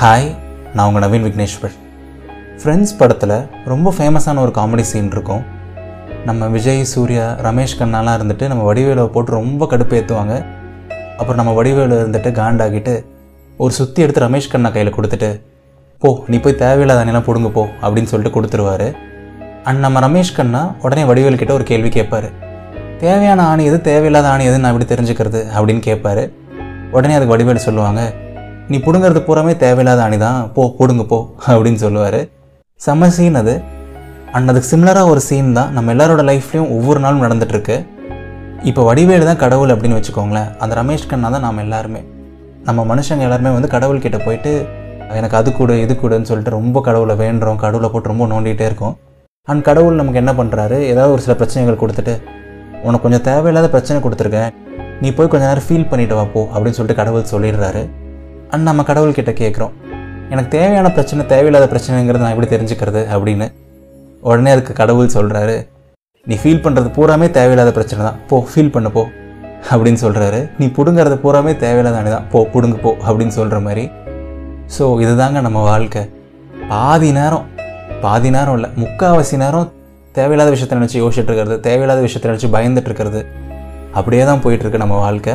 Hi நான் உங்கள் Naveen Vigneshwar friends படத்தில் ரொம்ப ஃபேமஸான ஒரு காமெடி சீன் இருக்கும். நம்ம விஜய் சூர்யா ரமேஷ் கண்ணாலாம் இருந்துட்டு நம்ம வடிவேலை போட்டு ரொம்ப கடுப்பேற்றுவாங்க அப்புறம் நம்ம வடிவேல இருந்துட்டு காண்டாகிட்டு ஒரு சுற்றி எடுத்து ரமேஷ் கண்ணா கையில் கொடுத்துட்டு போ நீ போய் தேவையில்லாத அணிலாம் பிடுங்க போ அப்படின்னு சொல்லிட்டு கொடுத்துருவாரு. அண்ட் நம்ம ரமேஷ் கண்ணா உடனே வடிவேலுக்கிட்ட ஒரு கேள்வி கேட்பாரு. தேவையான ஆணி எது? தேவையில்லாத ஆணி எது நான் எப்படி தெரிஞ்சுக்கிறது? அப்படின்னு கேட்பாரு. உடனே அதுக்கு வடிவேலு சொல்லுவாங்க நீ பிடுங்கிறது பூராமே தேவையில்லாத அணி தான் போ பிடுங்க போ அப்படின்னு சொல்லுவார். செம்ம சீன் அது. அண்ட் அதுக்கு சிம்லராக ஒரு சீன் தான் நம்ம எல்லாரோட லைஃப்லேயும் ஒவ்வொரு நாளும் நடந்துகிட்ருக்கு இப்போ வடிவேலு தான் கடவுள் அப்படின்னு வச்சுக்கோங்களேன். அந்த ரமேஷ் கண்ணா தான் நாம் எல்லாருமே. நம்ம மனுஷங்க எல்லாருமே வந்து கடவுள்கிட்ட போயிட்டு எனக்கு அது கூட இது கூடன்னு சொல்லிட்டு ரொம்ப கடவுளை வேண்டுறோம் கடவுளை போட்டு ரொம்ப நோண்டிகிட்டே இருக்கோம். அண்ட் கடவுள் நமக்கு என்ன பண்ணுறாரு ஏதாவது ஒரு சில பிரச்சனைகள் கொடுத்துட்டு உனக்கு கொஞ்சம் தேவையில்லாத பிரச்சனை கொடுத்துருக்கேன். நீ போய் கொஞ்ச நேரம் ஃபீல் பண்ணிட்டு வா போ அப்படின்னு சொல்லிட்டு கடவுள் சொல்லிடுறாரு. அண்ட் நம்ம கடவுள்கிட்ட கேட்குறோம் எனக்கு தேவையான பிரச்சனை தேவையில்லாத பிரச்சனைங்கிறது நான் எப்படி தெரிஞ்சுக்கிறது? அப்படின்னு உடனே அதுக்கு கடவுள் சொல்கிறாரு நீ ஃபீல் பண்ணுறது பூராமே தேவையில்லாத பிரச்சனை தான். போ ஃபீல் பண்ணு போ. அப்படின்னு சொல்கிறாரு நீ பிடுங்கிறது பூராமே தேவையில்லாத தான். போ பிடுங்கு போ. அப்படின்னு சொல்கிற மாதிரி. ஸோ இதுதாங்க நம்ம வாழ்க்கை. பாதி நேரம் பாதி நேரம் இல்லை முக்கால்வாசி நேரம் தேவையில்லாத விஷயத்தை நினச்சி யோசிச்சுட்டு இருக்கிறது தேவையில்லாத விஷயத்தை நினச்சி பயந்துட்டு இருக்கிறது. அப்படியே தான் போயிட்டுருக்கு நம்ம வாழ்க்கை.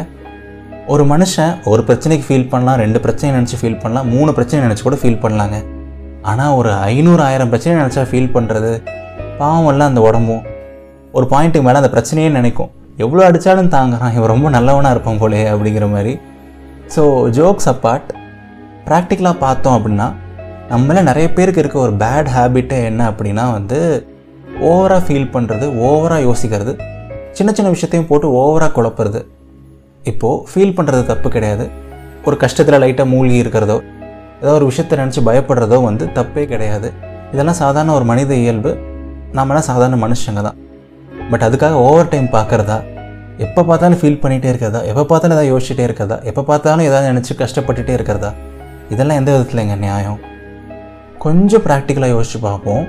ஒரு மனுஷன் ஒரு பிரச்சனைக்கு ஃபீல் பண்ணலாம் ரெண்டு பிரச்சனை நினச்சி ஃபீல் பண்ணலாம் மூணு பிரச்சனை நினச்சி கூட ஃபீல் பண்ணலாங்க. ஆனால் ஒரு ஐநூறு ஆயிரம் பிரச்சனை நினச்சா ஃபீல் பண்ணுறது பாவமெல்லாம் அந்த உடம்பும் ஒரு பாயிண்ட்டுக்கு மேலே அந்த பிரச்சனையே நினைக்கும். எவ்வளோ அடித்தாலும் தாங்குறான் இவன் ரொம்ப நல்லவனாக இருப்பான் போலே அப்படிங்கிற மாதிரி. ஸோ ஜோக்ஸ் அப்பார்ட் ப்ராக்டிக்கலாக பார்த்தோம் அப்படின்னா நம்மள நிறைய பேருக்கு இருக்க ஒரு பேட் ஹேபிட்டே என்ன அப்படின்னா வந்து ஓவராக ஃபீல் பண்ணுறது ஓவராக யோசிக்கிறது சின்ன சின்ன விஷயத்தையும் போட்டு ஓவராக குழப்புறது. இப்போது ஃபீல் பண்ணுறது தப்பு கிடையாது. ஒரு கஷ்டத்தில் லைட்டாக மூழ்கி இருக்கிறதோ ஏதோ ஒரு விஷயத்தை நினச்சி பயப்படுறதோ வந்து தப்பே கிடையாது. இதெல்லாம் சாதாரண ஒரு மனித இயல்பு. நாமெல்லாம் சாதாரண மனுஷங்க தான். பட் அதுக்காக ஓவர் டைம் பார்க்குறதா எப்போ பார்த்தாலும் ஃபீல் பண்ணிகிட்டே இருக்கிறதா? எப்போ பார்த்தாலும் எதாவது யோசிச்சுட்டே இருக்கிறதா? எப்போ பார்த்தாலும் ஏதாவது நினச்சி கஷ்டப்பட்டுட்டே இருக்கிறதா? இதெல்லாம் எந்த விதத்தில் எங்கள் நியாயம்? கொஞ்சம் ப்ராக்டிக்கலாக யோசிச்சு பார்ப்போம்.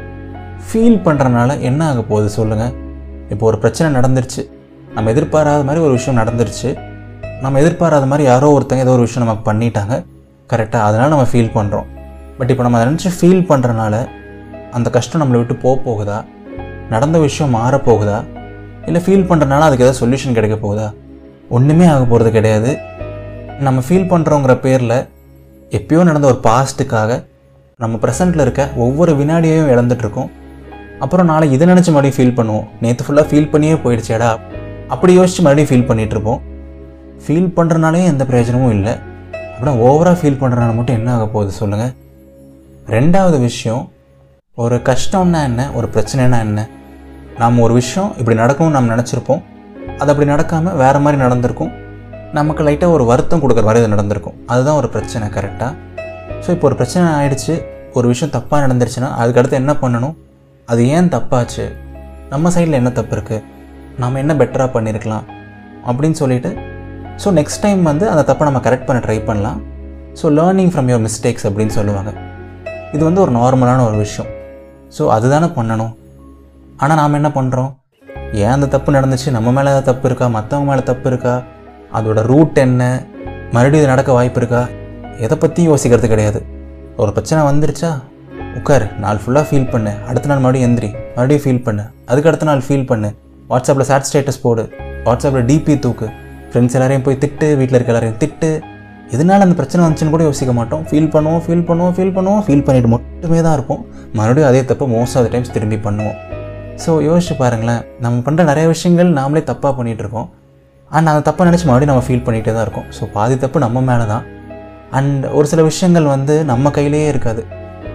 ஃபீல் பண்ணுறனால என்ன ஆக போகுது சொல்லுங்கள் இப்போ ஒரு பிரச்சனை நடந்துருச்சு. நம்ம எதிர்பாராத மாதிரி ஒரு விஷயம் நடந்துருச்சு. நம்ம எதிர்பாராத மாதிரி யாரோ ஒருத்தங்க ஏதோ ஒரு விஷயம் நமக்கு பண்ணிட்டாங்க. கரெக்டாக அதனால் நம்ம ஃபீல் பண்ணுறோம் பட் இப்போ நம்ம அதை நினச்சி ஃபீல் பண்ணுறனால அந்த கஷ்டம் நம்மளை விட்டு போக போகுதா? நடந்த விஷயம் மாறப்போகுதா இல்லை ஃபீல் பண்ணுறனால அதுக்கு ஏதாவது சொல்யூஷன் கிடைக்க போகுதா? ஒன்றுமே ஆக போகிறது கிடையாது. நம்ம ஃபீல் பண்ணுறோங்கிற பேரில் எப்பயோ நடந்த ஒரு பாஸ்ட்டுக்காக நம்ம ப்ரெசண்ட்டில் இருக்க ஒவ்வொரு வினாடியையும் இழந்துட்டுருக்கோம் அப்புறம் நாளை இதை நினச்சி மறுபடியும் ஃபீல் பண்ணுவோம். நேற்று ஃபுல்லாக ஃபீல் பண்ணியே போயிடுச்சேடா. அப்படி யோசித்து மறுபடியும் ஃபீல் பண்ணிகிட்டு இருப்போம். ஃபீல் பண்ணுறனாலே எந்த பிரயோஜனமும் இல்லை. அப்படின்னா ஓவராக ஃபீல் பண்ணுறனால மட்டும் என்ன ஆக போகுது சொல்லுங்கள் ரெண்டாவது விஷயம் ஒரு கஷ்டம்னா என்ன ஒரு பிரச்சனைனா என்ன? நாம் ஒரு விஷயம் இப்படி நடக்கும்னு நம்ம நினச்சிருப்போம். அது அப்படி நடக்காமல் வேறு மாதிரி நடந்திருக்கும். நமக்கு லைட்டாக ஒரு வருத்தம் கொடுக்குற மாதிரி அது நடந்திருக்கும். அதுதான் ஒரு பிரச்சனை கரெக்டாக ஸோ இப்போ ஒரு பிரச்சனை ஆகிடுச்சு ஒரு விஷயம் தப்பாக நடந்துருச்சுன்னா அதுக்கடுத்து என்ன பண்ணணும்? அது ஏன் தப்பாச்சு? நம்ம சைடில் என்ன தப்பு இருக்குது நாம் என்ன பெட்டராக பண்ணியிருக்கலாம் அப்படின்னு சொல்லிட்டு ஸோ நெக்ஸ்ட் டைம் வந்து அந்த தப்பை நம்ம கரெக்ட் பண்ண ட்ரை பண்ணலாம். So learning from your mistakes அப்படின்னு சொல்லுவாங்க. இது வந்து ஒரு நார்மலான ஒரு விஷயம். ஸோ அதுதானே பண்ணணும். ஆனால் நாம் என்ன பண்ணுறோம் ஏன் அந்த தப்பு நடந்துச்சு? நம்ம மேலே தப்பு இருக்கா? மற்றவங்க மேலே தப்பு இருக்கா? அதோட ரூட் என்ன? மறுபடியும் இது நடக்க வாய்ப்பு இருக்கா? எதை பற்றியும் யோசிக்கிறது கிடையாது. ஒரு பிரச்சனை வந்துருச்சா? உட்காரு. நாள் ஃபுல்லாக ஃபீல் பண்ணு. அடுத்த நாள் மறுபடியும் எந்திரி. மறுபடியும் ஃபீல் பண்ணு. அதுக்கு அடுத்த நாள் ஃபீல் பண்ணு. வாட்ஸ்அப்பில் சேட் ஸ்டேட்டஸ் போடு. வாட்ஸ்அப்பில் டிபி தூக்கு. ஃப்ரெண்ட்ஸ் எல்லாரையும் போய் திட்டு வீட்டில் இருக்க எல்லாரையும் திட்டு. எதனால அந்த பிரச்சனை வந்துச்சுன்னு கூட யோசிக்க மாட்டோம். ஃபீல் பண்ணுவோம் ஃபீல் பண்ணுவோம் ஃபீல் பண்ணுவோம். ஃபீல் பண்ணிட்டு மட்டுமே தான் இருப்போம். மறுபடியும் அதே தப்பை மோஸ்ட் ஆஃப் த டைம்ஸ் திரும்பி பண்ணுவோம். ஸோ யோசிச்சு பாருங்களேன். நம்ம பண்ணுற நிறைய விஷயங்கள் நாமளே தப்பாக பண்ணிகிட்டு இருக்கோம். அண்ட் அந்த தப்பை நினச்சி மறுபடியும் நம்ம ஃபீல் பண்ணிகிட்டே தான் இருக்கோம். ஸோ பாதி தப்பு நம்ம மேலே தான். அண்ட் ஒரு சில விஷயங்கள் வந்து நம்ம கையிலேயே இருக்காது.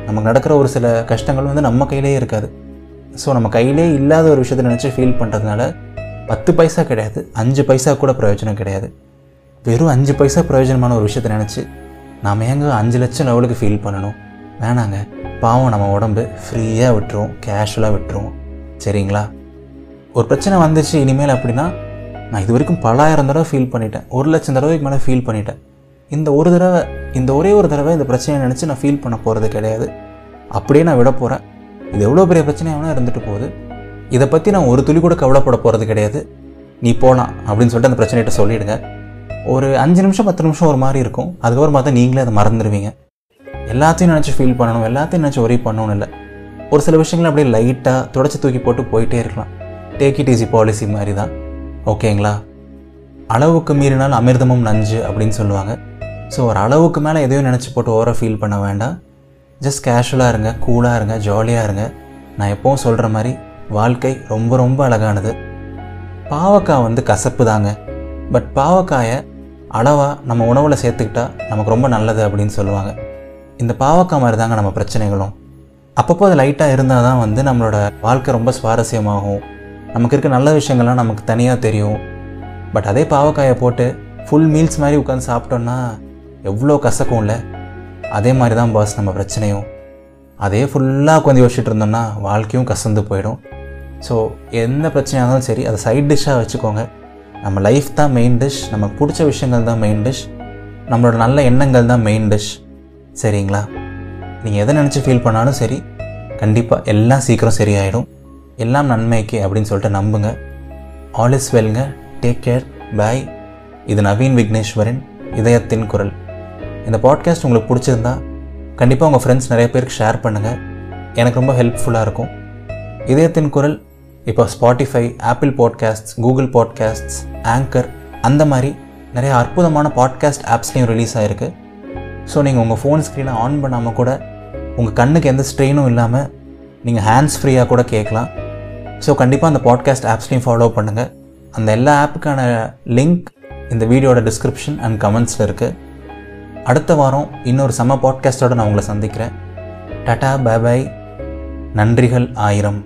நமக்கு நடக்கிற ஒரு சில கஷ்டங்கள் வந்து நம்ம கையிலேயே இருக்காது. ஸோ நம்ம கையிலே இல்லாத ஒரு விஷயத்தை நினச்சி ஃபீல் பண்ணுறதுனால பத்து பைசா கிடையாது அஞ்சு பைசா கூட பிரயோஜனம் கிடையாது. வெறும் அஞ்சு பைசா பிரயோஜனமான ஒரு விஷயத்தை நினச்சி நாம் ஏங்க அஞ்சு லட்சம் லெவலுக்கு ஃபீல் பண்ணணும்? வேணாங்க. பாவம் நம்ம உடம்பு ஃப்ரீயாக விட்டுருவோம் கேஷுவலாக விட்டுருவோம் சரிங்களா? ஒரு பிரச்சனை வந்துச்சு இனிமேல் அப்படின்னா நான் இது வரைக்கும் பலாயிரம் தடவை ஃபீல் பண்ணிட்டேன். ஒரு லட்சம் தடவைக்கு மேலே ஃபீல் பண்ணிட்டேன். இந்த ஒரு தடவை இந்த ஒரே ஒரு தடவை இந்த பிரச்சனையை நினச்சி நான் ஃபீல் பண்ண போகிறது கிடையாது. அப்படியே நான் விட போகிறேன் இது எவ்வளோ பெரிய பிரச்சனையாக இருந்துட்டு போகுது. இதை பற்றி நான் ஒரு துளி கூட கவலைப்பட போகிறது கிடையாது. நீ போகலாம் அப்படின்னு சொல்லிட்டு அந்த பிரச்சனைகிட்ட சொல்லிவிடுங்க ஒரு அஞ்சு நிமிஷம் பத்து நிமிஷம் ஒரு மாதிரி இருக்கும். அதுக்கப்புறம் பார்த்தா நீங்களே அதை மறந்துடுவீங்க. எல்லாத்தையும் நினச்சி ஃபீல் பண்ணணும் எல்லாத்தையும் நினச்சி ஒரே பண்ணணும் இல்லை. ஒரு சில விஷயங்களை அப்படியே லைட்டாக தொடச்சி தூக்கி போட்டு போயிட்டே இருக்கலாம். டேக் இட் ஈஸி பாலிசி மாதிரி தான் ஓகேங்களா அளவுக்கு மீறினால் அமிர்தமும் நஞ்சு அப்படின்னு சொல்லுவாங்க. ஸோ ஒரு அளவுக்கு மேலே எதையும் நினச்சி போட்டு ஓவராக ஃபீல் பண்ண வேண்டாம். ஜஸ்ட் கேஷுவலாக இருங்க கூலாக இருங்க ஜாலியாக இருங்க. நான் எப்போவும் சொல்கிற மாதிரி வாழ்க்கை ரொம்ப ரொம்ப அழகானது. பாவக்காய் வந்து கசப்பு தாங்க பட் பாவக்காயை அளவாக நம்ம உணவில் சேர்த்துக்கிட்டா நமக்கு ரொம்ப நல்லது அப்படின்னு சொல்லுவாங்க. இந்த பாவக்காய் மாதிரி தாங்க நம்ம பிரச்சனைகளும். அப்பப்போ அது லைட்டாக இருந்தால் தான் வந்து நம்மளோட வாழ்க்கை ரொம்ப சுவாரஸ்யமாகும். நமக்கு இருக்க நல்ல விஷயங்கள்லாம் நமக்கு தனியாக தெரியும். பட் அதே பாவக்காயை போட்டு ஃபுல் மீல்ஸ் மாதிரி உட்காந்து சாப்பிட்டோன்னா எவ்வளோ கசக்கும் இல்லை. அதே மாதிரி தான் பாஸ் நம்ம பிரச்சனையும். அதே ஃபுல்லாக உட்காந்து யோசிச்சுட்டு இருந்தோம்னா வாழ்க்கையும் கசந்து போயிடும். ஸோ எந்த பிரச்சனையாக இருந்தாலும் சரி அதை சைட் டிஷ்ஷாக வச்சுக்கோங்க. நம்ம லைஃப் தான் மெயின் டிஷ் நமக்கு பிடிச்ச விஷயங்கள் தான் மெயின் டிஷ் நம்மளோட நல்ல எண்ணங்கள் தான் மெயின் டிஷ் சரிங்களா? நீங்கள் எதை நினச்சி ஃபீல் பண்ணாலும் சரி கண்டிப்பாக எல்லாம் சீக்கிரம் சரியாயிடும். எல்லாம் நன்மைக்கு அப்படின்னு சொல்லிட்டு நம்புங்க. ஆல் இஸ் வெல்ங்க டேக் கேர் பாய் இது நவீன் விக்னேஸ்வரன் இதயத்தின் குரல். இந்த பாட்காஸ்ட் உங்களுக்கு பிடிச்சிருந்தா கண்டிப்பாக உங்கள் ஃப்ரெண்ட்ஸ் நிறைய பேருக்கு ஷேர் பண்ணுங்கள் எனக்கு ரொம்ப ஹெல்ப்ஃபுல்லாக இருக்கும். இதயத்தின் குரல் இப்போ Spotify Apple podcasts Google podcasts anchor அந்த மாதிரி நிறைய அற்புதமான பாட்காஸ்ட் ஆப்ஸ்லேயும் ரிலீஸ் ஆகிருக்கு ஸோ நீங்கள் உங்கள் ஃபோன் ஸ்க்ரீனை ஆன் பண்ணாமல் கூட உங்கள் கண்ணுக்கு எந்த ஸ்ட்ரெயினும் இல்லாமல் நீங்கள் ஹேண்ட்ஸ் ஃப்ரீயாக கூட கேட்கலாம். ஸோ கண்டிப்பாக அந்த பாட்காஸ்ட் ஆப்ஸ்லையும் ஃபாலோ பண்ணுங்கள் அந்த எல்லா ஆப்புக்கான லிங்க் இந்த வீடியோட டிஸ்கிரிப்ஷன் அண்ட் கமெண்ட்ஸில் இருக்குது அடுத்த வாரம் இன்னொரு செம்ம பாட்காஸ்ட்டோடு நான் உங்களை சந்திக்கிறேன். டட்டா பாய் நன்றிகள் ஆயிரம்.